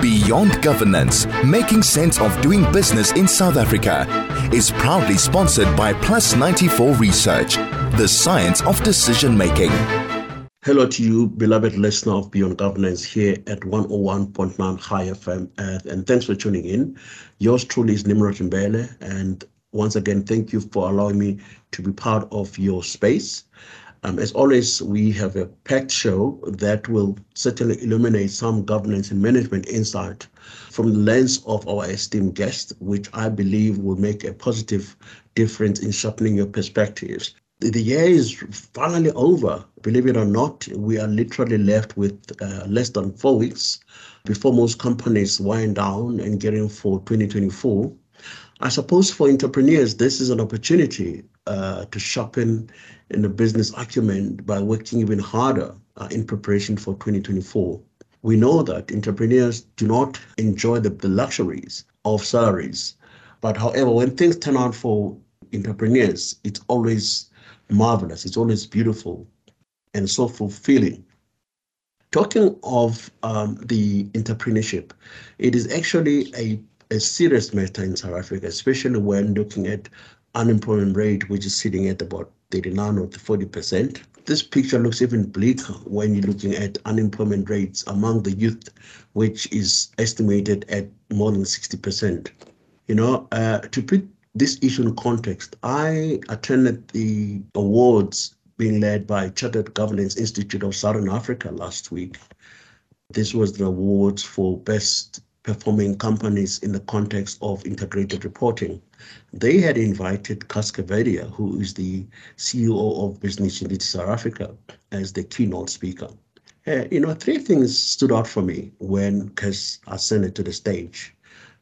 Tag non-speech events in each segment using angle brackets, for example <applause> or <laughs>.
Beyond Governance Making Sense of Doing Business in South Africa is proudly sponsored by Plus 94 Research, the science of decision making. Hello to you, beloved listener of Beyond Governance here at 101.9 High FM, uh, and thanks for tuning in. Yours truly is Nimrod Mbele, and once again, thank you for allowing me to be part of your space. Um, as always, we have a packed show that will certainly illuminate some governance and management insight from the lens of our esteemed guest, which I believe will make a positive difference in sharpening your perspectives. The year is finally over. Believe it or not, we are literally left with uh, less than four weeks before most companies wind down and getting for 2024. I suppose for entrepreneurs, this is an opportunity uh, to sharpen in the business acumen by working even harder uh, in preparation for 2024. We know that entrepreneurs do not enjoy the, the luxuries of salaries. But however, when things turn out for entrepreneurs, it's always marvelous, it's always beautiful and so fulfilling. Talking of um, the entrepreneurship, it is actually a, a serious matter in South Africa, especially when looking at unemployment rate, which is sitting at about 39 or 40%. This picture looks even bleaker when you're looking at unemployment rates among the youth, which is estimated at more than 60%. You know, uh, to put this issue in context, I attended the awards being led by Chartered Governance Institute of Southern Africa last week. This was the awards for best performing companies in the context of integrated reporting. They had invited Cas Coovadia, who is the CEO of Business Unity South Africa, as the keynote speaker. Uh, you know, three things stood out for me when Cas ascended to the stage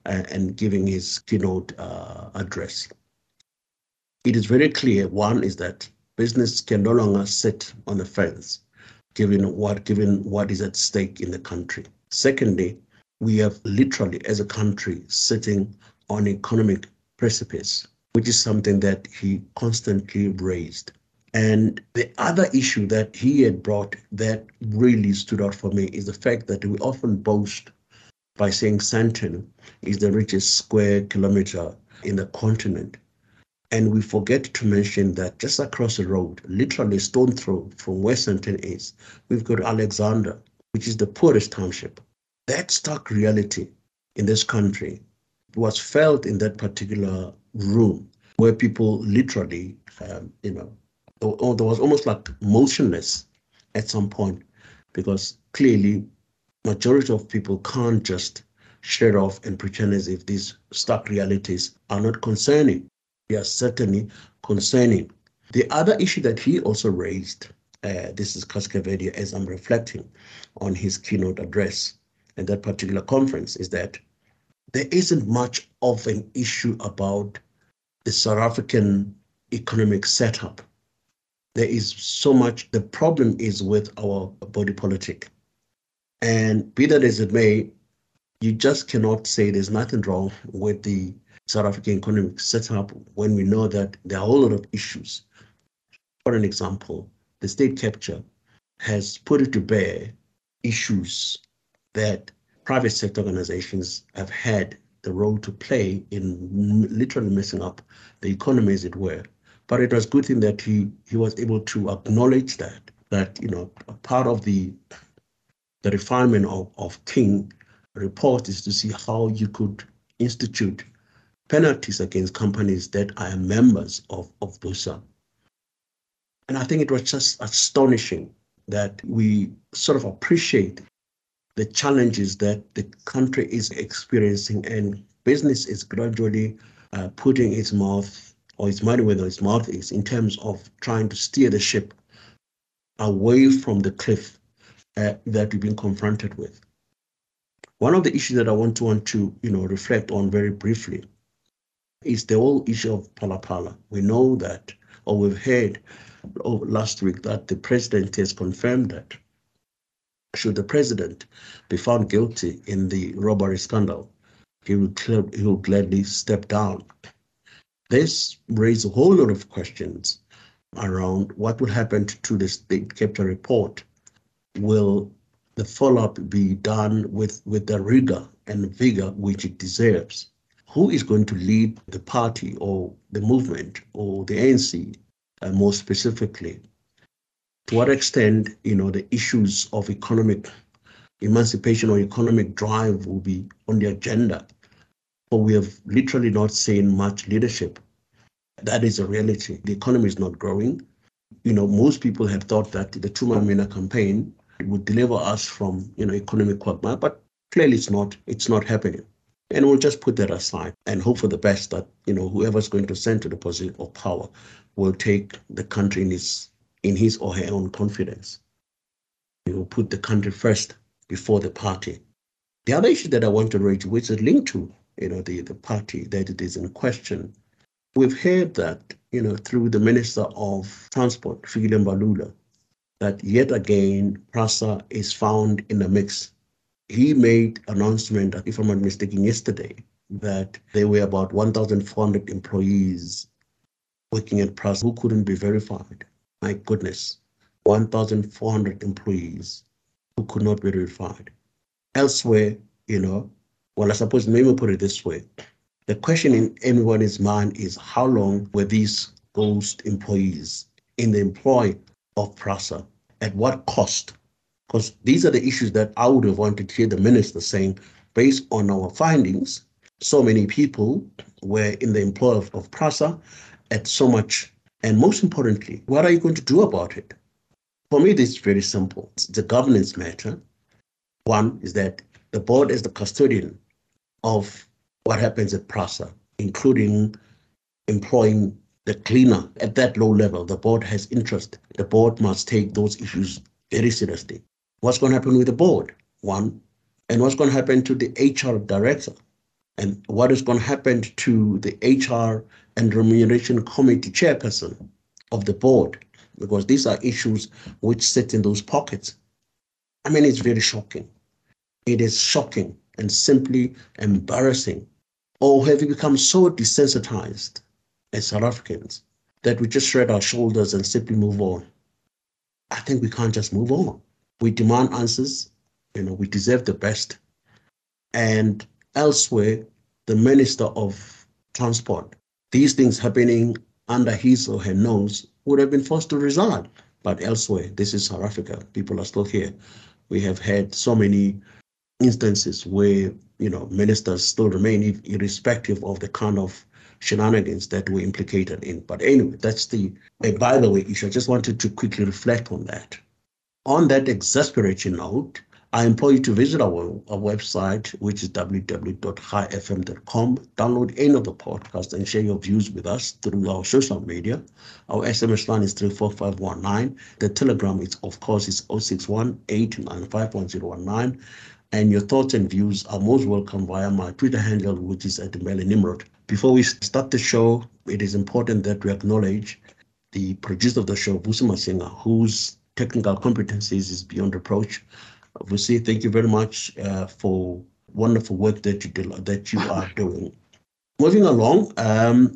uh, and giving his keynote uh, address. It is very clear. One is that business can no longer sit on the fence, given what given what is at stake in the country. Secondly, we have literally, as a country, sitting on economic precipice, which is something that he constantly raised. And the other issue that he had brought that really stood out for me is the fact that we often boast by saying Sandton is the richest square kilometer in the continent. And we forget to mention that just across the road, literally stone throw from where Sandton is, we've got Alexandra, which is the poorest township. That stark reality in this country was felt in that particular room where people literally, um, you know, there was almost like motionless at some point because clearly majority of people can't just share off and pretend as if these stark realities are not concerning. They are certainly concerning. The other issue that he also raised, uh, this is Cas Coovadia as I'm reflecting on his keynote address, at that particular conference is that there isn't much of an issue about the South African economic setup. There is so much, the problem is with our body politic. And be that as it may, you just cannot say there's nothing wrong with the South African economic setup when we know that there are a whole lot of issues. For an example, the state capture has put it to bear issues that private sector organizations have had the role to play in literally messing up the economy, as it were. But it was good thing that he he was able to acknowledge that that you know part of the the refinement of, of King report is to see how you could institute penalties against companies that are members of, of BUSA. And I think it was just astonishing that we sort of appreciate the challenges that the country is experiencing and business is gradually uh, putting its mouth or its money where its mouth is in terms of trying to steer the ship away from the cliff uh, that we've been confronted with. One of the issues that I want to want to you know reflect on very briefly is the whole issue of Phala. We know that, or we've heard last week that the president has confirmed that should the president be found guilty in the robbery scandal, he will, he will gladly step down. This raises a whole lot of questions around what will happen to the state capture report. Will the follow-up be done with, with the rigor and vigor which it deserves. Who is going to lead the party or the movement or the ANC uh, more specifically? To what extent, you know, the issues of economic emancipation or economic drive will be on the agenda? But we have literally not seen much leadership. That is a reality. The economy is not growing. You know, most people have thought that the Thuma Mina campaign would deliver us from, you know, economic quagmire, but clearly it's not. It's not happening. And we'll just put that aside and hope for the best that, you know, whoever's going to send to the position of power will take the country in his in his or her own confidence. He will put the country first before the party. The other issue that I want to raise, which is linked to, you know, the, the party that it is in question, we've heard that, you know, through the Minister of Transport, Fikile Mbalula, that yet again PRASA is found in the mix. He made announcement, if I'm not mistaken, yesterday that there were about 1,400 employees working at PRASA who couldn't be verified. My goodness, 1,400 employees who could not be verified. Elsewhere, you know, well, I suppose maybe put it this way. The question in everyone's mind is how long were these ghost employees in the employ of PRASA? At what cost? Because these are the issues that I would have wanted to hear the minister saying, based on our findings, so many people were in the employ of, of PRASA at so much. And most importantly, what are you going to do about it? For me, this is very simple. It's a governance matter. One is that the board is the custodian of what happens at PRASA, including employing the cleaner at that low level. The board has interest. The board must take those issues very seriously. What's going to happen with the board? One. And what's going to happen to the HR director? And what is going to happen to the HR and remuneration committee chairperson of the board? Because these are issues which sit in those pockets. I mean, it's very shocking. It is shocking and simply embarrassing? Or have we become so desensitized as South Africans that we just shrug our shoulders and simply move on? I think we can't just move on. We demand answers. You know, we deserve the best. And elsewhere, the Minister of Transport, these things happening under his or her nose would have been forced to resign. But elsewhere, this is South Africa. People are still here. We have had so many instances where you know ministers still remain irrespective of the kind of shenanigans that we're implicated in. But anyway, that's the by the way issue. I just wanted to quickly reflect on that. On that exasperating note, I implore you to visit our, our website, which is www.highfm.com. Download any of the podcasts and share your views with us through our social media. Our SMS line is 34519. The Telegram is, of course, is 061 and your thoughts and views are most welcome via my Twitter handle, which is at Mbele Nimrod. Before we start the show, it is important that we acknowledge the producer of the show, Vusi Masinga, whose technical competencies is beyond reproach. Vusi, thank you very much uh, for wonderful work that you did, that you are <laughs> doing. Moving along, um,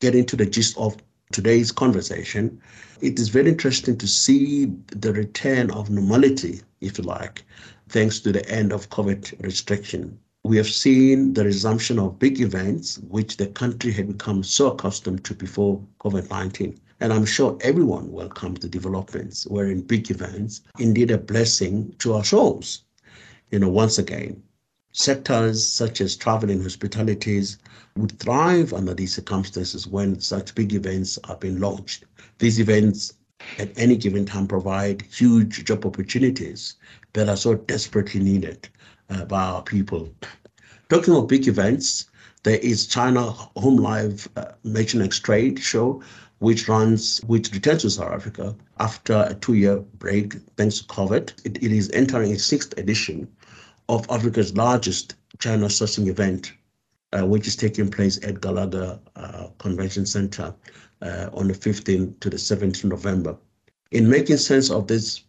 getting to the gist of today's conversation, it is very interesting to see the return of normality, if you like, thanks to the end of COVID restriction. We have seen the resumption of big events, which the country had become so accustomed to before COVID 19. And I'm sure everyone welcomes the developments wherein big events, indeed a blessing to our souls. You know, once again, sectors such as travel and hospitalities would thrive under these circumstances when such big events are being launched. These events at any given time provide huge job opportunities that are so desperately needed uh, by our people. Talking of big events, there is China Home Life uh, Trade Show, which runs, which returns to South Africa after a two-year break thanks to COVID. It, it is entering its sixth edition of Africa's largest China sourcing event, uh, which is taking place at Gallagher uh, Convention Center uh, on the 15th to the 17th November. In making sense of this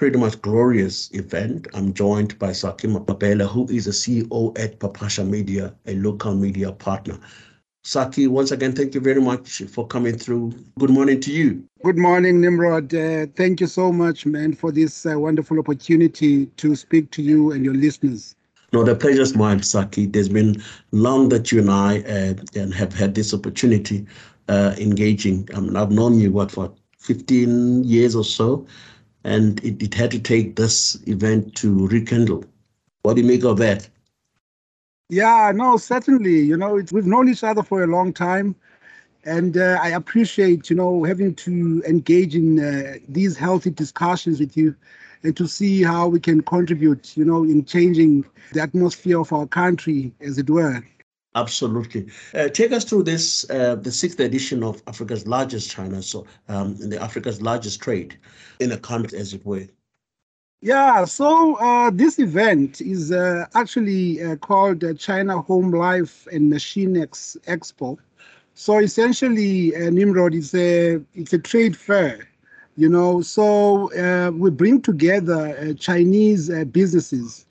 pretty much glorious event. I'm joined by Sakie Mabhele, who is a CEO at Papasha Media, a local media partner. Sakie, once again, thank you very much for coming through. Good morning to you. Good morning, Nimrod. Uh, thank you so much, man, for this uh, wonderful opportunity to speak to you and your listeners. No, the pleasure is mine, Sakie. Has been long that you and I uh, have had this opportunity uh, engaging. I mean, I've known you, what, for 15 years or so, and it, it had to take this event to rekindle. What do you make of that? Yeah, no, certainly. You know, we've known each other for a long time. And uh, I appreciate, you know, having to engage in uh, these healthy discussions with you and to see how we can contribute, you know, in changing the atmosphere of our country, as it were. Absolutely. Uh, take us through this, uh, the sixth edition of Africa's largest China, so um, the Africa's largest trade in a country, as it were. Yeah, so uh, this event is uh, actually uh, called uh, China Home Life and Machinex Expo. So essentially, uh, Nimrod is a it's a trade fair, you know. So uh, we bring together Chinese businesses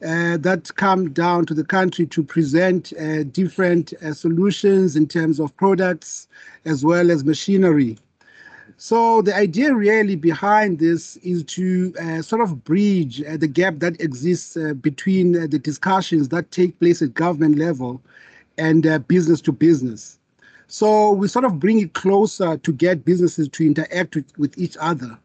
that come down to the country to present different solutions in terms of products as well as machinery. So the idea really behind this is to uh, sort of bridge uh, the gap that exists uh, between uh, the discussions that take place at government level and uh, business to business. So we sort of bring it closer to get businesses to interact with, with each other.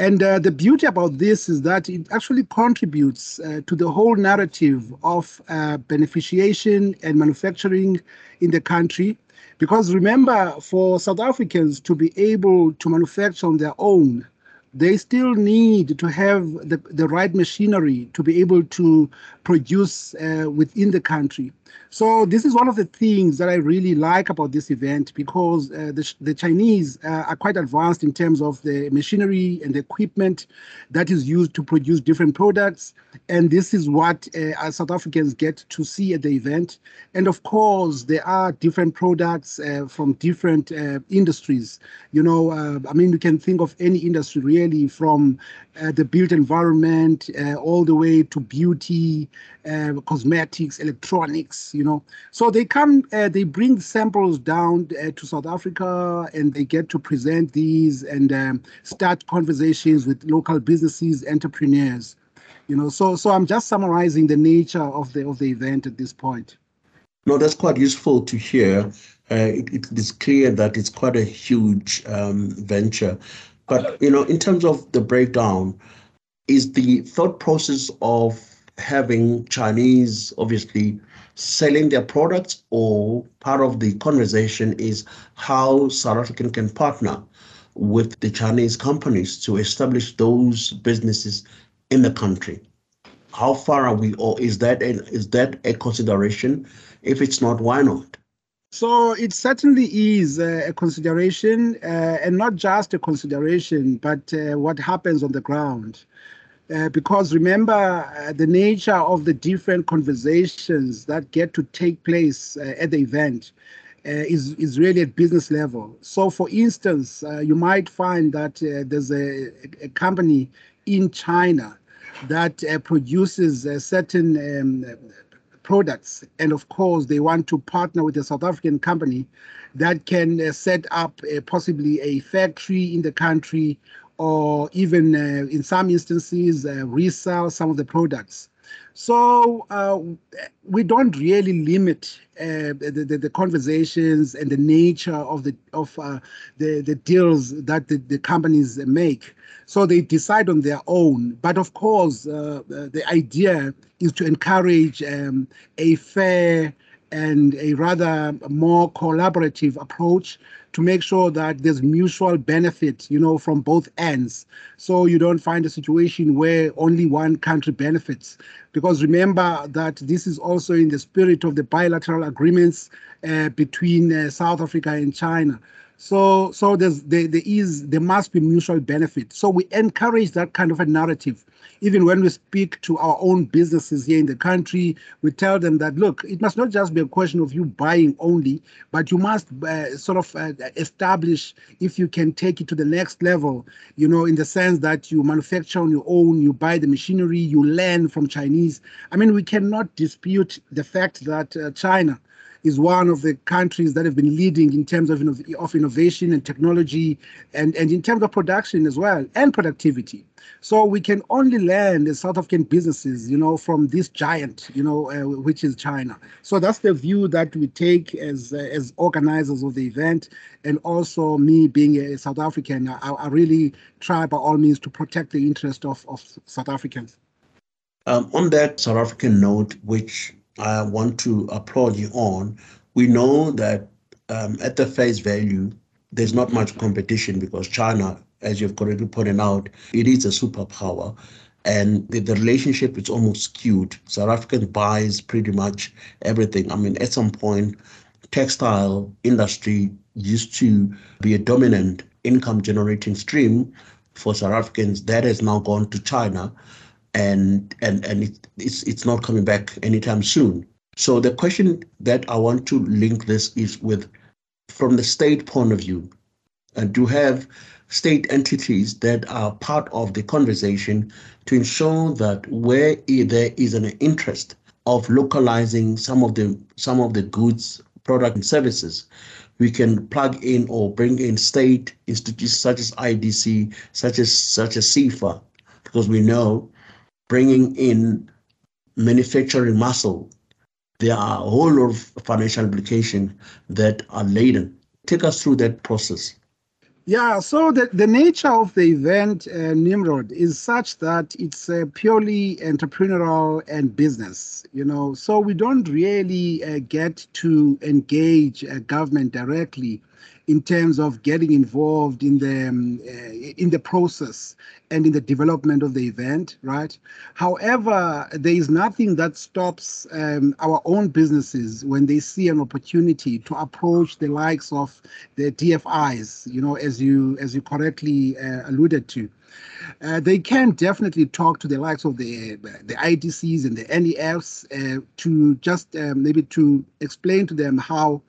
And uh, the beauty about this is that it actually contributes to the whole narrative of beneficiation and manufacturing in the country because remember, for South Africans to be able to manufacture on their own, they still need to have the, the right machinery to be able to produce uh, within the country. So this is one of the things that I really like about this event because uh, the, the Chinese uh, are quite advanced in terms of the machinery and the equipment that is used to produce different products. And this is what uh, South Africans get to see at the event. And of course, there are different products uh, from different uh, industries. You know, uh, I mean, we can think of any industry really from the built environment all the way to beauty, cosmetics, electronics you know. So they come, uh, they bring samples down uh, to South Africa and they get to present these and um, start conversations with local businesses, entrepreneurs, you know. So, so I'm just summarizing the nature of the of the event at this point. No, that's quite useful to hear. Uh, it, it is clear that it's quite a huge um, venture, but you know, in terms of the breakdown, is the thought process of having Chinese, obviously, selling their products, or part of the conversation is how South African can partner with the Chinese companies to establish those businesses in the country. How far are we, or is that a, is that a consideration? If it's not, why not? So it certainly is a consideration, uh, and not just a consideration, but uh, what happens on the ground. Uh, because remember uh, the nature of the different conversations that get to take place uh, at the event uh, is, is really at business level. So, for instance, you might find that there's a, a, company in China that produces certain um, products, and of course, they want to partner with a South African company that can set up possibly a factory in the country or even uh, in some instances uh, resell some of the products. So uh, we don't really limit uh, the, the, the, conversations and the nature of the of uh, the the deals that the, the companies make. So they decide on their own. But of course, uh, the idea is to encourage um, a fair and a rather more collaborative approach to make sure that there's mutual benefit, you know, from both ends. So you don't find a situation where only one country benefits. Because remember that this is also in the spirit of the bilateral agreements uh, between uh, South Africa and China. So, so there's there, there is there must be mutual benefit. So we encourage that kind of a narrative. Even when we speak to our own businesses here in the country, we tell them that look, it must not just be a question of you buying only, but you must uh, sort of uh, establish if you can take it to the next level. You know, in the sense that you manufacture on your own, you buy the machinery, you learn from Chinese. I mean, we cannot dispute the fact that uh, China is one of the countries that have been leading in terms of, of innovation and technology and, and in terms of production as well and productivity. So we can only learn as South African businesses, you know, from this giant, you know, uh, which is China. So that's the view that we take as uh, as organizers of the event, and also me being a South African, I, I really try by all means to protect the interest of, of South Africans. Um, on that South African note, which I want to applaud you on, we know that um, at the face value, there's not much competition because China as you've correctly pointed out, it is a superpower. And the, the relationship is almost skewed. South African buys pretty much everything. I mean, at some point, textile industry used to be a dominant income generating stream for South Africans. That has now gone to China and and and it, it's it's not coming back anytime soon. So the question that I want to link this is with from the state point of view, uh, and to have state entities that are part of the conversation to ensure that where there is an interest of localizing some of the some of the goods, product and services, we can plug in or bring in state institutions such as IDC, such as such as SEFA, because we know bringing in manufacturing muscle, there are a whole lot of financial implications that are laden. Take us through that process. Yeah, so the, the nature of the event, uh, Nimrod, is such that it's uh, purely entrepreneurial and business, you know. So we don't really uh, get to engage government directly in terms of getting involved in the um, uh, in the process and in the development of the event, right? However, there is nothing that stops um, our own businesses when they see an opportunity to approach the likes of the DFIs, you know, as you as you correctly uh, alluded to. Uh, they can definitely talk to the likes of the the IDCs and the NEFs uh, to just uh, maybe to explain to them how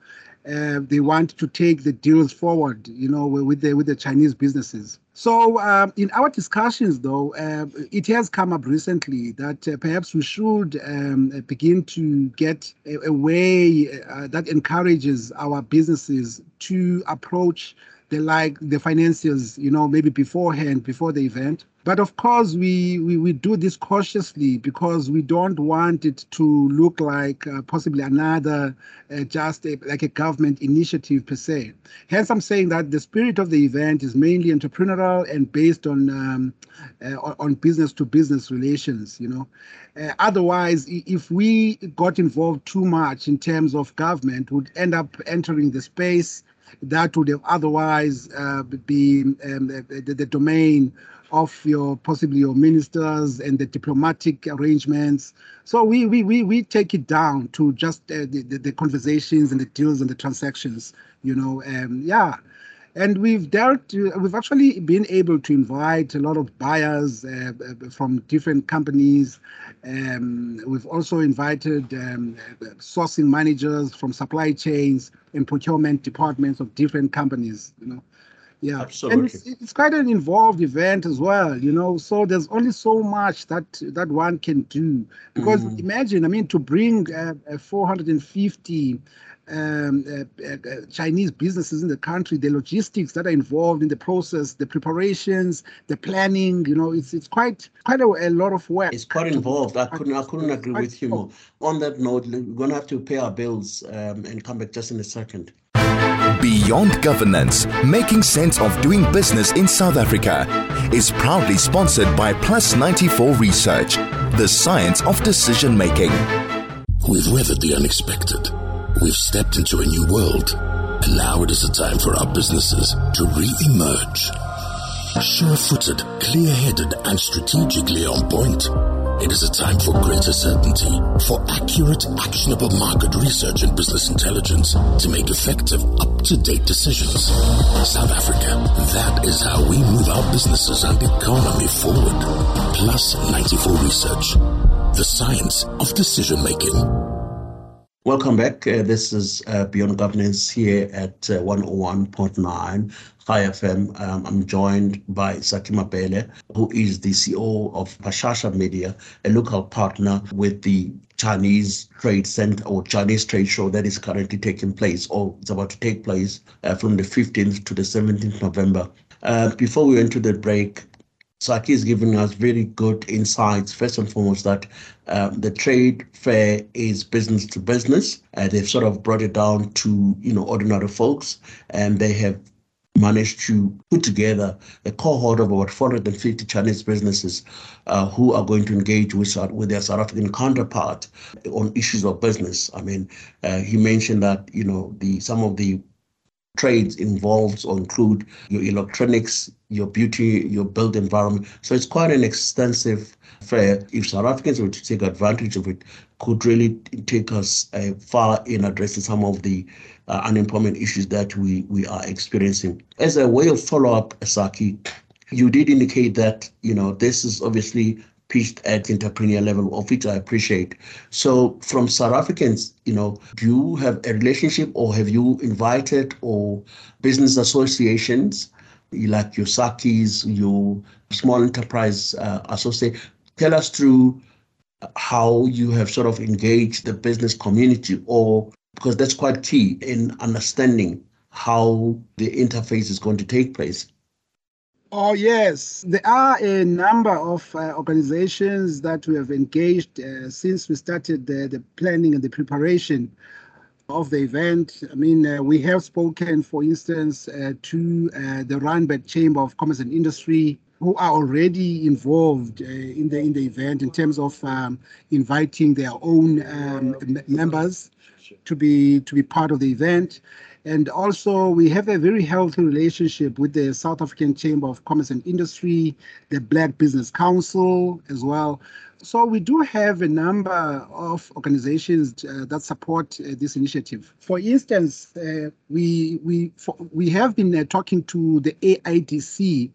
uh, they want to take the deals forward, you know, with the with the Chinese businesses. So um, in our discussions, though, uh, it has come up recently that uh, perhaps we should um, begin to get a, a way uh, that encourages our businesses to approach the like the financiers, you know, maybe beforehand, before the event. But of course, we, we, we do this cautiously because we don't want it to look like uh, possibly another uh, just a, like a government initiative per se. Hence, I'm saying that the spirit of the event is mainly entrepreneurial and based on um, uh, on business to business relations. You know, uh, otherwise, if we got involved too much in terms of government, would end up entering the space that would have otherwise uh, been um, the, the, domain of your possibly your ministers and the diplomatic arrangements. So we we we, we take it down to just uh, the, the, the conversations and the deals and the transactions. You know, um, yeah. And we've dealt, uh, we've actually been able to invite a lot of buyers uh, from different companies. Um, we've also invited um, sourcing managers from supply chains and procurement departments of different companies. You know, yeah, absolutely. And it's, it's, quite an involved event as well, you know. So there's only so much that that one can do because mm. imagine, I mean, to bring uh, 450 um, uh, uh, Chinese businesses in the country, the logistics that are involved in the process, the preparations, the planning. You know, it's it's quite quite a, a lot of work. It's quite involved. I couldn't I couldn't agree with you more. On that note, we're gonna have to pay our bills um, and come back just in a second. Beyond Governance, making sense of doing business in South Africa, is proudly sponsored by Plus 94 Research, the science of decision making. We've weathered the unexpected. We've stepped into a new world. And now it is a time for our businesses to re emerge. Sure footed, clear headed, and strategically on point. It is a time for greater certainty, for accurate, actionable market research and business intelligence to make effective, up-to-date decisions. South Africa, that is how we move our businesses and economy forward. Plus 94 Research, the science of decision making. Welcome back. Uh, this is uh, Beyond Governance here at uh, 101.9 High FM. Um, I'm joined by Sakie Mabhele, who is the CEO of Papasha Media, a local partner with the Chinese Trade Center or Chinese Trade Show that is currently taking place or is about to take place uh, from the 15th to the 17th November. Uh, before we went to the break, Sakie is giving us very good insights. First and foremost, that um, the trade fair is business to business. Uh, they've sort of brought it down to you know ordinary folks, and they have managed to put together a cohort of about 450 Chinese businesses uh, who are going to engage with, with their South African counterpart on issues of business. I mean, uh, he mentioned that you know the some of the trades involved or include your electronics, your beauty, your built environment. So it's quite an extensive fair. If South Africans were to take advantage of it, could really take us uh, far in addressing some of the uh, unemployment issues that we, we are experiencing. As a way of follow-up, Sakie, you did indicate that, you know, this is obviously pitched at the entrepreneur level, of which I appreciate. So from South Africans, you know, do you have a relationship or have you invited or business associations like your Sakis, your small enterprise uh, associate? Tell us through how you have sort of engaged the business community or because that's quite key in understanding how the interface is going to take place. Oh, yes. There are a number of uh, organizations that we have engaged uh, since we started the, the, planning and the preparation of the event. I mean, uh, we have spoken, for instance, uh, to uh, the Randburg Chamber of Commerce and Industry, who are already involved uh, in the in the event in terms of um, inviting their own um, members to be to be part of the event. And also, we have a very healthy relationship with the South African Chamber of Commerce and Industry, the Black Business Council as well. So we do have a number of organizations uh, that support uh, this initiative. For instance, uh, we we for, we have been uh, talking to the AIDC,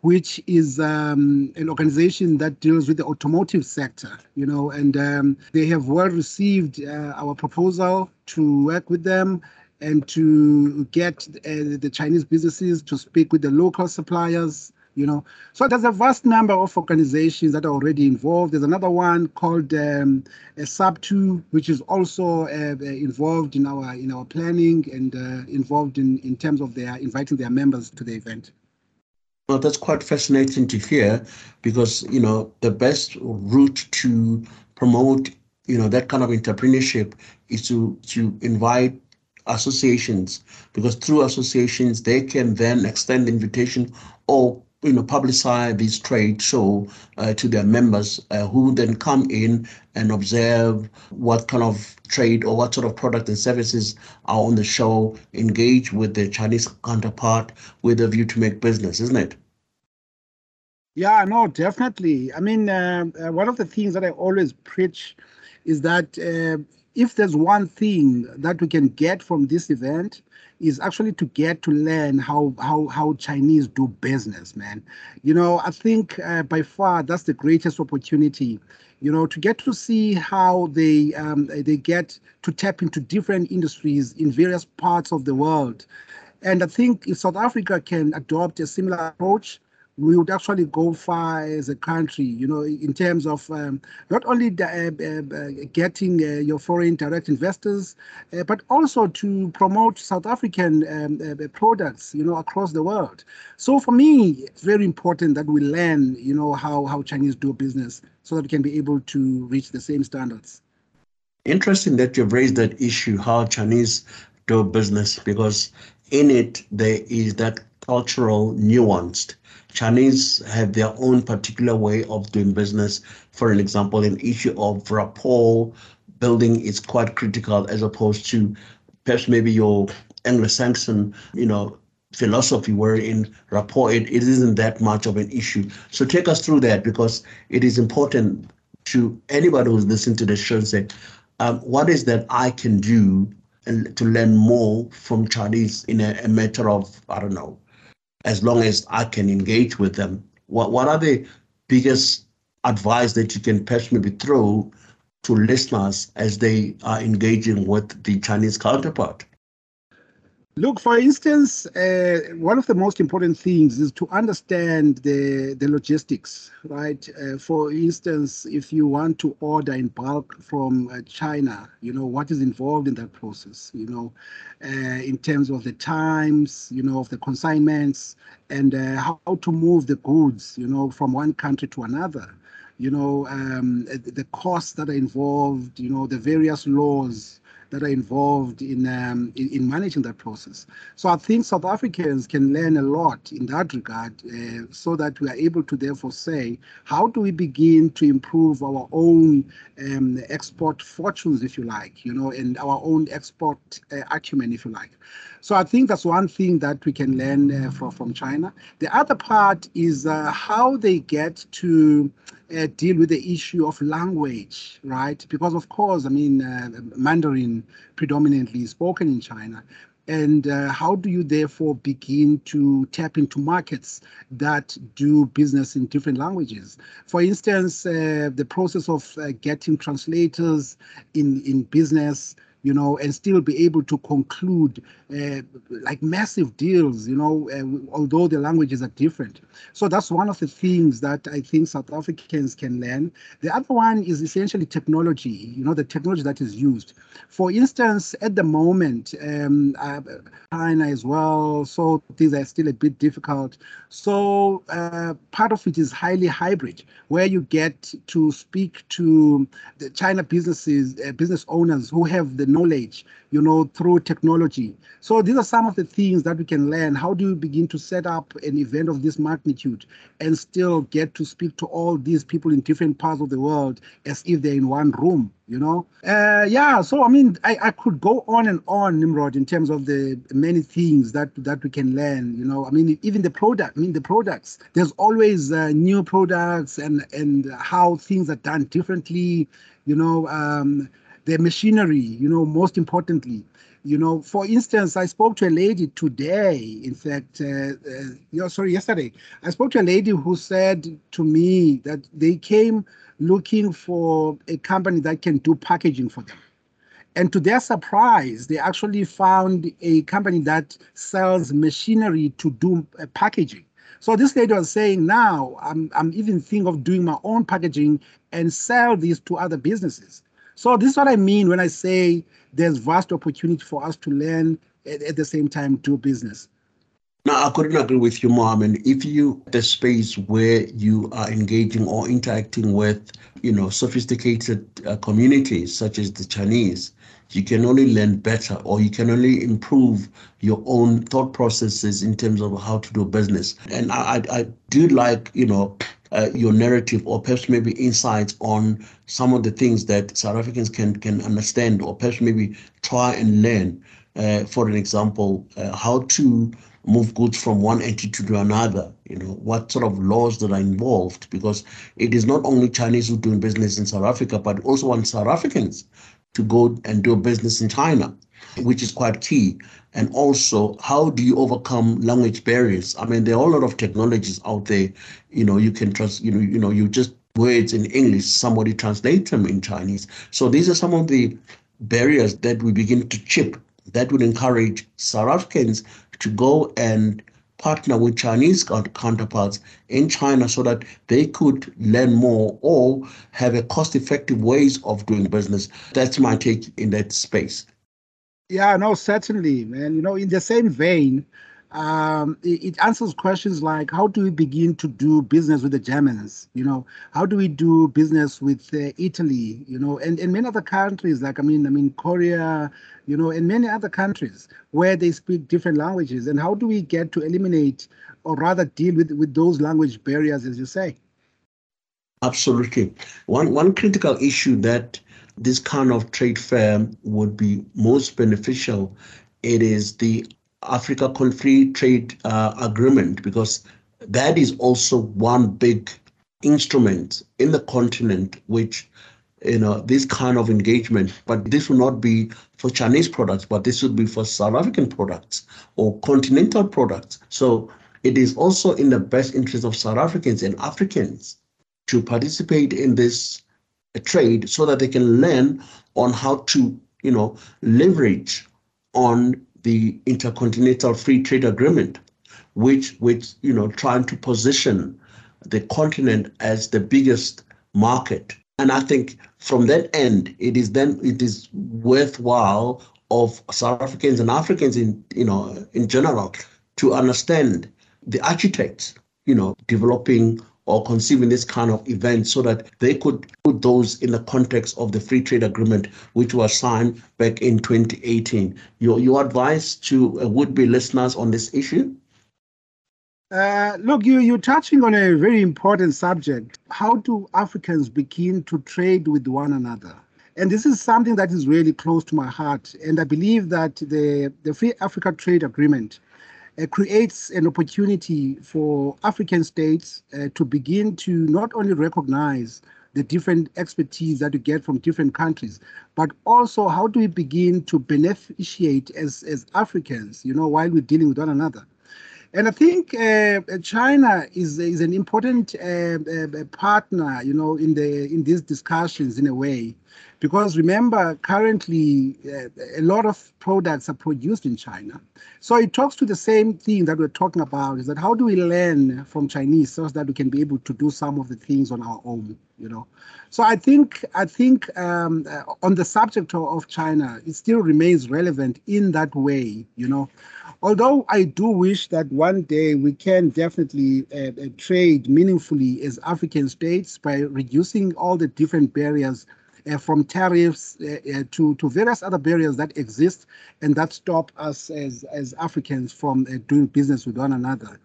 which is um, an organization that deals with the automotive sector, you know, and um, they have well received uh, our proposal to work with them and to get uh, the Chinese businesses to speak with the local suppliers. You know, so there's a vast number of organizations that are already involved. There's another one called um, Sub2, which is also uh, uh, involved in our in our planning and uh, involved in in terms of their inviting their members to the event. Well, that's quite fascinating to hear because you know the best route to promote you know that kind of entrepreneurship is to to invite associations because through associations they can then extend the invitation or you know publicize this trade show uh, to their members uh, who then come in and observe what kind of trade or what sort of product and services are on the show engage with their chinese counterpart with a view to make business isn't it? Yeah no definitely. I mean uh, uh one of the things that i always preach is that uh, if there's one thing that we can get from this event is actually to get to learn how how how Chinese do business, man. You know, I think uh, by far that's the greatest opportunity. You know, to get to see how they um, they get to tap into different industries in various parts of the world, and I think if South Africa can adopt a similar approach, we would actually go far as a country, you know, in terms of um, not only the, uh, uh, getting uh, your foreign direct investors, uh, but also to promote South African um, uh, products, you know, across the world. So for me, it's very important that we learn, you know, how, how Chinese do business so that we can be able to reach the same standards. Interesting that you've raised that issue, how Chinese do business, because in it there is that cultural nuanced Chinese have their own particular way of doing business. For an example, an issue of rapport building is quite critical as opposed to perhaps maybe your Anglo-Saxon, you know, philosophy where in rapport it, it isn't that much of an issue. So take us through that because it is important to anybody who's listening to the show and say, um, what is that I can do and to learn more from Chinese in a, a matter of, I don't know, as long as I can engage with them. What what are the biggest advice that you can perhaps maybe throw to listeners as they are engaging with the Chinese counterpart? Look, for instance, uh, one of the most important things is to understand the, the logistics, right? Uh, for instance, if you want to order in bulk from uh, China, you know, what is involved in that process, you know, uh, in terms of the times, you know, of the consignments and uh, how to move the goods, you know, from one country to another you know, um, the costs that are involved, you know, the various laws that are involved in, um, in, in managing that process. So I think South Africans can learn a lot in that regard, uh, so that we are able to therefore say, how do we begin to improve our own um, export fortunes, if you like, you know, and our own export uh, acumen, if you like. So I think that's one thing that we can learn uh, from, from China. The other part is uh, how they get to uh, deal with the issue of language, right? Because of course, I mean, uh, Mandarin predominantly spoken in China. And uh, how do you therefore begin to tap into markets that do business in different languages? For instance, uh, the process of uh, getting translators in, in business, you know, and still be able to conclude uh, like massive deals, you know, uh, although the languages are different. So that's one of the things that I think South Africans can learn. The other one is essentially technology, you know, the technology that is used. For instance, at the moment, um, uh, China as well, so things are still a bit difficult. So uh, part of it is highly hybrid, where you get to speak to the China businesses, uh, business owners who have the knowledge, you know, through technology. So these are some of the things that we can learn. How do you begin to set up an event of this magnitude and still get to speak to all these people in different parts of the world as if they're in one room? You know, uh, yeah. So I mean, I, I could go on and on, Nimrod, in terms of the many things that that we can learn. You know, I mean, even the product. I mean, the products. There's always uh, new products and and how things are done differently. You know, um, the machinery, you know, most importantly. You know, for instance, I spoke to a lady today, in fact, uh, uh, sorry, yesterday, I spoke to a lady who said to me that they came looking for a company that can do packaging for them. And to their surprise, they actually found a company that sells machinery to do uh, packaging. So this lady was saying, now I'm, I'm even thinking of doing my own packaging and sell these to other businesses. So this is what I mean when I say there's vast opportunity for us to learn at, the same time do business. Now, I couldn't agree with you more. I mean, if you the space where you are engaging or interacting with, you know, sophisticated uh, communities such as the Chinese, you can only learn better or you can only improve your own thought processes in terms of how to do business. And I, I, I do like, you know, uh, your narrative or perhaps maybe insights on some of the things that South Africans can can understand or perhaps maybe try and learn. Uh, for an example, uh, how to move goods from one entity to another. You know what sort of laws that are involved because it is not only Chinese who doing business in South Africa, but also want South Africans to go and do business in China, which is quite key and also how do you overcome language barriers? I mean there are a lot of technologies out there you know you can trust you know you know you just words in english somebody translate them in chinese. So these are some of the barriers that we begin to chip that would encourage south africans to go and partner with chinese counterparts in china so that they could learn more or have a cost effective ways of doing business. That's my take in that space yeah, no, certainly, man. You know, in the same vein, um, it, it, answers questions like how do we begin to do business with the Germans? You know, how do we do business with uh, Italy? You know, and, and many other countries like I mean, I mean Korea, you know, and many other countries where they speak different languages. And how do we get to eliminate or rather deal with with those language barriers, as you say? Absolutely. One one critical issue that this kind of trade fair would be most beneficial, it is the Africa Free Trade uh, Agreement because that is also one big instrument in the continent which you know this kind of engagement but this will not be for chinese products but this would be for south african products or continental products. So it is also in the best interest of south africans and africans to participate in this a trade so that they can learn on how to, you know, leverage on the Intercontinental Free Trade Agreement, which, which you know, trying to position the continent as the biggest market. And I think from that end, it is then it is worthwhile of South Africans and Africans in you know in general to understand the architects, you know, developing or conceiving this kind of event so that they could put those in the context of the free trade agreement which was signed back in 2018. Your your advice to uh, would-be listeners on this issue? Uh, look, you, you're touching on a very important subject. How do Africans begin to trade with one another? And this is something that is really close to my heart. And I believe that the, the Free Africa Trade Agreement uh, creates an opportunity for African states uh, to begin to not only recognize the different expertise that you get from different countries, but also how do we begin to beneficiate as, as Africans, you know, while we're dealing with one another. And I think uh, China is is an important uh, uh, partner, you know, in the in these discussions in a way, because remember, currently uh, a lot of products are produced in China. So it talks to the same thing that we're talking about: is that how do we learn from Chinese so that we can be able to do some of the things on our own, you know? So I think I think um, uh, on the subject of China, it still remains relevant in that way, you know although I do wish that one day we can definitely uh, uh, trade meaningfully as African states by reducing all the different barriers uh, from tariffs uh, uh, to, to various other barriers that exist and that stop us as, as Africans from uh, doing business with one another.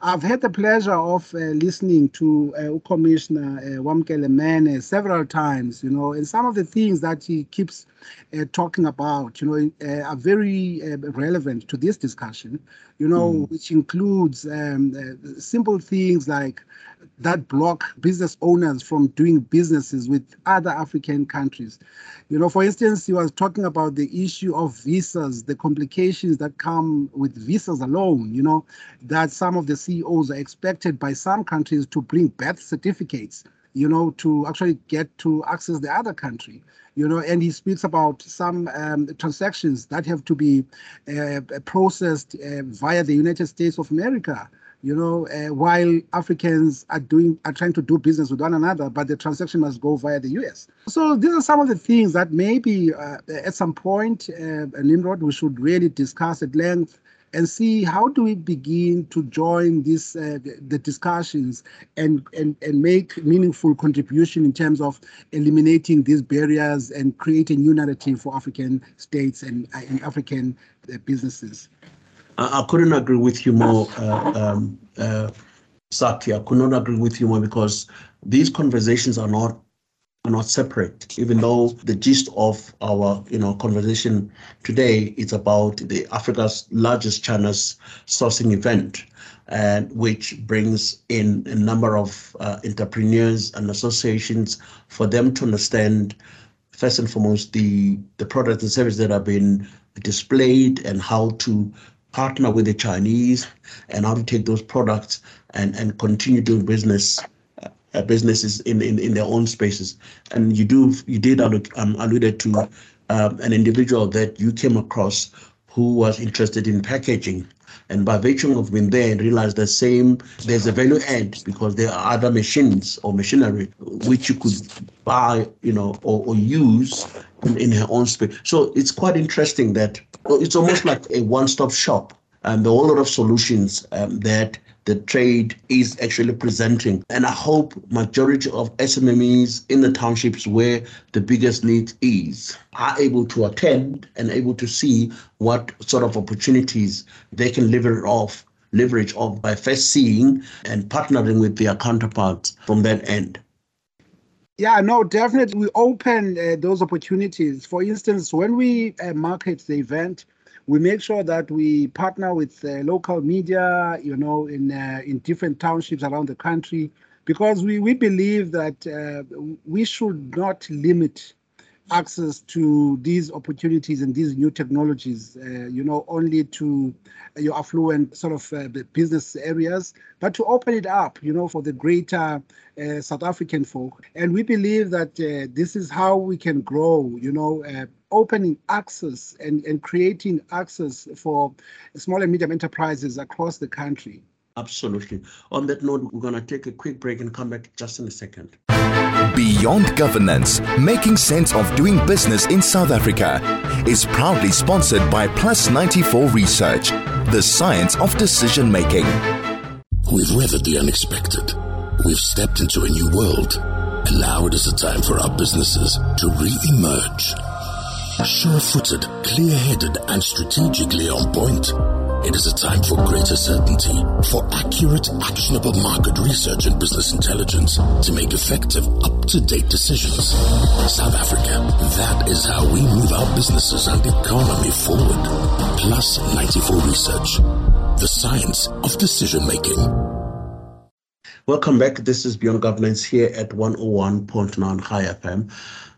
I've had the pleasure of uh, listening to uh, Commissioner uh, Wamkele Mene several times, you know, and some of the things that he keeps uh, talking about, you know, uh, are very uh, relevant to this discussion, you know, mm. which includes um, uh, simple things like that block business owners from doing businesses with other African countries. You know, for instance, he was talking about the issue of visas, the complications that come with visas alone, you know, that some of the CEOs are expected by some countries to bring birth certificates, you know, to actually get to access the other country you know, and he speaks about some um, transactions that have to be uh, processed uh, via the United States of America you know, uh, while Africans are doing are trying to do business with one another, but the transaction must go via the U.S. So these are some of the things that maybe uh, at some point, uh, Nimrod, we should really discuss at length and see how do we begin to join this uh, the discussions and, and and make meaningful contribution in terms of eliminating these barriers and create a new narrative for African states and, uh, and African uh, businesses. I, I couldn't agree with you more, <laughs> uh, um, uh, Sakie. I could not agree with you more because these conversations are not are not separate. Even though the gist of our you know conversation today is about the Africa's largest China's sourcing event, and which brings in a number of uh, entrepreneurs and associations for them to understand first and foremost the the products and services that have been displayed and how to partner with the Chinese and how to take those products and, and continue doing business uh, businesses in, in, in their own spaces. And you do you did um, alluded to um, an individual that you came across who was interested in packaging. And by virtue of being there and realize the same, there's a value add because there are other machines or machinery which you could buy, you know, or, or use in, in her own space. So it's quite interesting that it's almost like a one-stop shop and are a lot of solutions um, that the trade is actually presenting. And I hope majority of SMMEs in the townships where the biggest need is are able to attend and able to see what sort of opportunities they can leverage off leverage off by first seeing and partnering with their counterparts from that end. Yeah, no, definitely. We open uh, those opportunities. For instance, when we uh, market the event, we make sure that we partner with uh, local media, you know, in uh, in different townships around the country, because we, we believe that uh, we should not limit access to these opportunities and these new technologies, uh, you know, only to your affluent sort of uh, business areas, but to open it up, you know, for the greater uh, South African folk. And we believe that this is how we can grow, you know, opening access and, and creating access for small and medium enterprises across the country. Absolutely. On that note, we're going to take a quick break and come back just in a second. Beyond Governance, making sense of doing business in South Africa, is proudly sponsored by Plus 94 Research, the science of decision making. We've weathered the unexpected. We've stepped into a new world. And now it is a time for our businesses to re emerge. Sure footed, clear headed, and strategically on point. It is a time for greater certainty, for accurate, actionable market research and business intelligence to make effective, up-to-date decisions. South Africa, that is how we move our businesses and economy forward. Plus 94 Research, the science of decision making. Welcome back. This is Beyond Governance here at 101.9 Chai FM.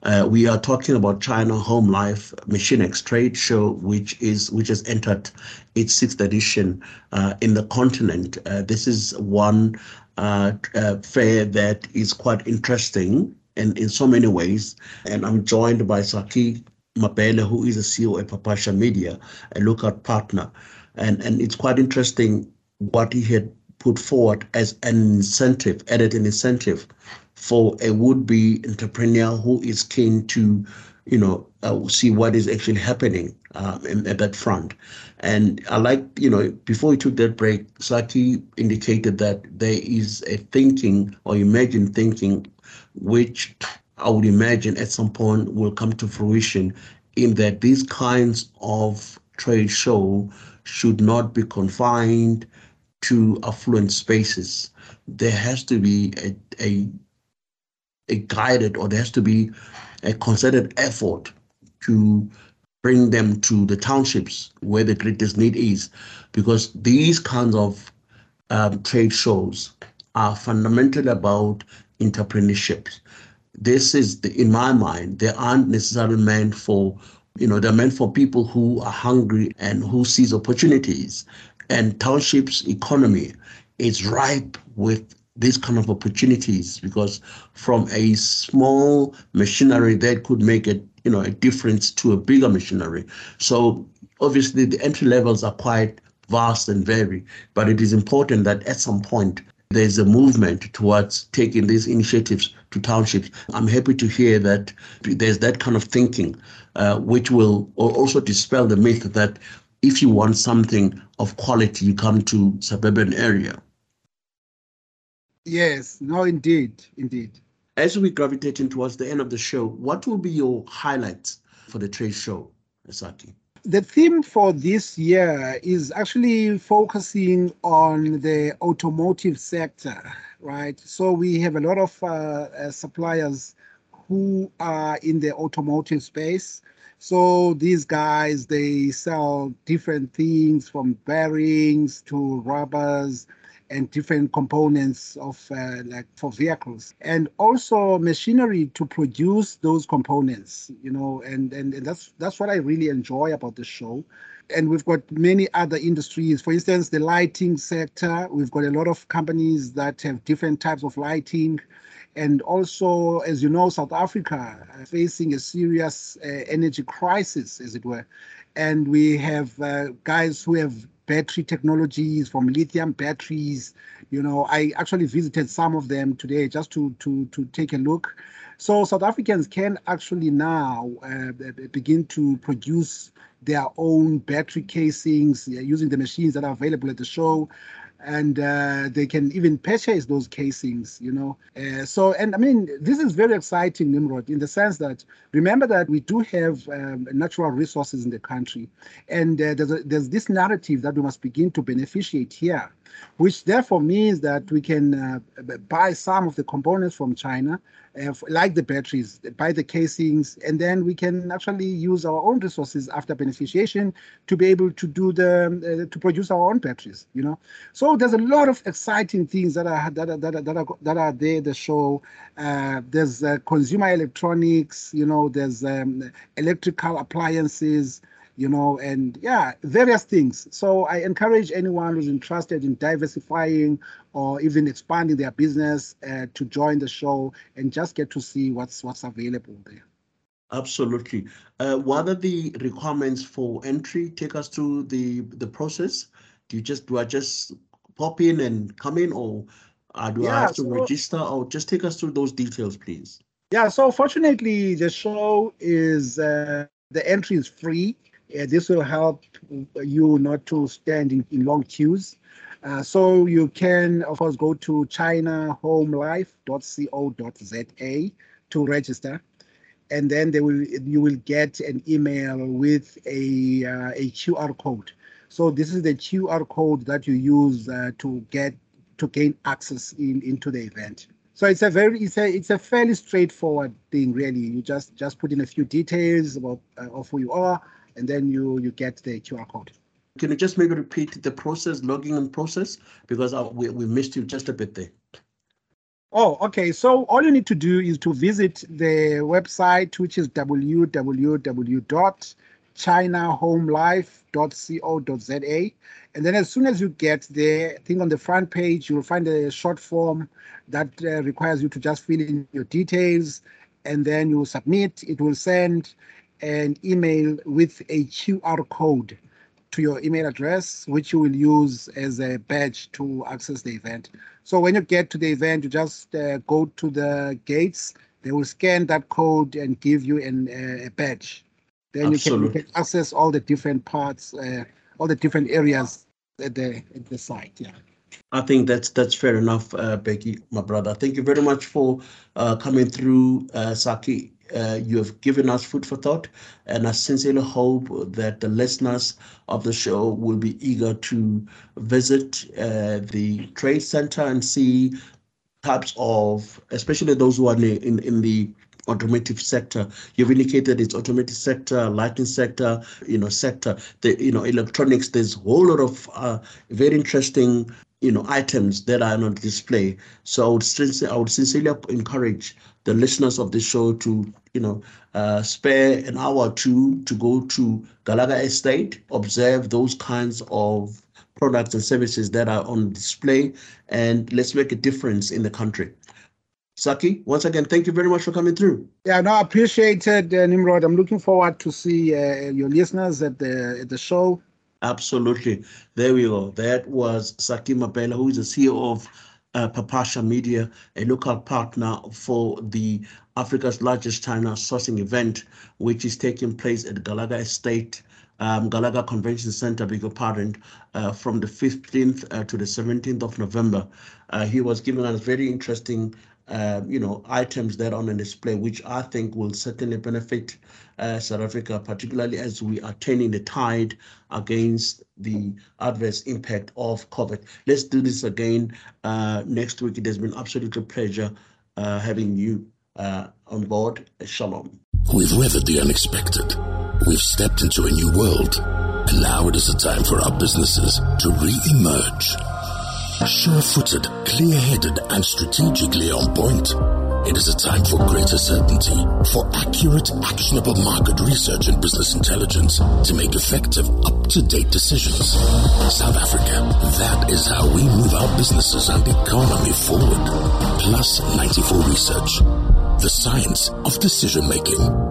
Uh, we are talking about China Home Life Machinex Trade Show, which is which has entered its sixth edition uh, in the continent. Uh, this is one uh, uh, fair that is quite interesting and in so many ways. And I'm joined by Sakie Mabhele, who is the CEO at Papasha Media, a lookout partner. And and it's quite interesting what he had put forward as an incentive, added an incentive for a would-be entrepreneur who is keen to, you know, uh, see what is actually happening um, at that front. And I like, you know, before we took that break, Sakie indicated that there is a thinking or imagined thinking, which I would imagine at some point will come to fruition in that these kinds of trade show should not be confined to affluent spaces. There has to be a, a a guided or there has to be a concerted effort to bring them to the townships where the greatest need is, because these kinds of um, trade shows are fundamentally about entrepreneurship. This is, the, in my mind, they aren't necessarily meant for, you know, they're meant for people who are hungry and who sees opportunities. And townships economy is ripe with these kind of opportunities because from a small machinery that could make a you know a difference to a bigger machinery. So obviously the entry levels are quite vast and vary but it is important that at some point there's a movement towards taking these initiatives to townships. I'm happy to hear that there's that kind of thinking uh, which will also dispel the myth that if you want something of quality you come to suburban area Yes, no, indeed, indeed. As we gravitating towards the end of the show, what will be your highlights for the trade show, Asaki? The theme for this year is actually focusing on the automotive sector, right? So we have a lot of uh, uh, suppliers who are in the automotive space. So these guys, they sell different things from bearings to rubbers and different components of uh, like for vehicles. And also machinery to produce those components you know and, and and that's that's what i really enjoy about the show. And we've got many other industries. For instance the lighting sector. We've got a lot of companies that have different types of lighting. And also as you know south africa facing a serious uh, energy crisis as it were and we have uh, guys who have battery technologies, from lithium batteries. You know, I actually visited some of them today just to to to take a look. So South Africans can actually now uh, begin to produce their own battery casings using the machines that are available at the show and uh, they can even purchase those casings, you know. Uh, so, and I mean, this is very exciting, Nimrod, in the sense that remember that we do have um, natural resources in the country, and uh, there's, a, there's this narrative that we must begin to beneficiate here. Which therefore means that we can uh, buy some of the components from China, uh, like the batteries, buy the casings, and then we can actually use our own resources after beneficiation to be able to do the uh, to produce our own batteries. You know, so there's a lot of exciting things that are that are that are that are, that are there. The show uh, there's uh, consumer electronics. You know, there's um, electrical appliances you know, and yeah, various things. So I encourage anyone who's interested in diversifying or even expanding their business uh, to join the show and just get to see what's what's available there. Absolutely. Uh, what are the requirements for entry? Take us through the the process. Do you just do I just pop in and come in, or uh, do yeah, I have to so, register? Or just take us through those details, please. Yeah. So fortunately, the show is uh, the entry is free. Uh, this will help you not to stand in, in long queues. Uh, so you can, of course, go to chinahomelife.co.za to register, and then they will you will get an email with a uh, a QR code. So this is the QR code that you use uh, to get to gain access in into the event. So it's a very it's a it's a fairly straightforward thing, really. You just just put in a few details about uh, of who you are and then you you get the QR code. Can you just maybe repeat the process, logging in process, because I, we, we missed you just a bit there. Oh, okay. So all you need to do is to visit the website, which is www.chinahomelife.co.za. And then as soon as you get there, I think on the front page, you'll find a short form that uh, requires you to just fill in your details and then you submit. It will send an email with a QR code to your email address, which you will use as a badge to access the event. So when you get to the event, you just uh, go to the gates. They will scan that code and give you an, uh, a badge. Then you can, you can, access all the different parts, uh, all the different areas at the at the site. Yeah. I think that's that's fair enough, uh, Becky, my brother. Thank you very much for uh, coming through, uh, Sakie uh, you have given us food for thought, and I sincerely hope that the listeners of the show will be eager to visit uh, the trade center and see types of, especially those who are in, in the automotive sector. You've indicated it's automotive sector, lighting sector, you know, sector, the you know, electronics. There's a whole lot of uh, very interesting you know items that are on display. So I would, sincerely, I would sincerely encourage the listeners of the show to, you know, uh, spare an hour or two to go to Gallagher Estate, observe those kinds of products and services that are on display, and let's make a difference in the country. Sakie, once again, thank you very much for coming through. Yeah, no, I appreciate it, uh, Nimrod. I'm looking forward to see uh, your listeners at the at the show. Absolutely. There we go. That was Sakie Mabhele, who is the CEO of uh, Papasha Media, a local partner for the Africa's largest China sourcing event, which is taking place at Gallagher Estate, um, Gallagher Convention Center, your pardon, uh, from the 15th uh, to the 17th of November. Uh, he was giving us very interesting uh, you know, items that are on display, which I think will certainly benefit uh, South Africa, particularly as we are turning the tide against the adverse impact of COVID. Let's do this again uh, next week. It has been absolutely a pleasure uh, having you uh, on board. Shalom. We've weathered the unexpected. We've stepped into a new world. And now it is a time for our businesses to re-emerge Sure-footed, clear-headed and strategically on point. It is a time for greater certainty, for accurate, actionable market research and business intelligence to make effective, up-to-date decisions. South Africa, that is how we move our businesses and economy forward. Plus 94 Research, the science of decision making.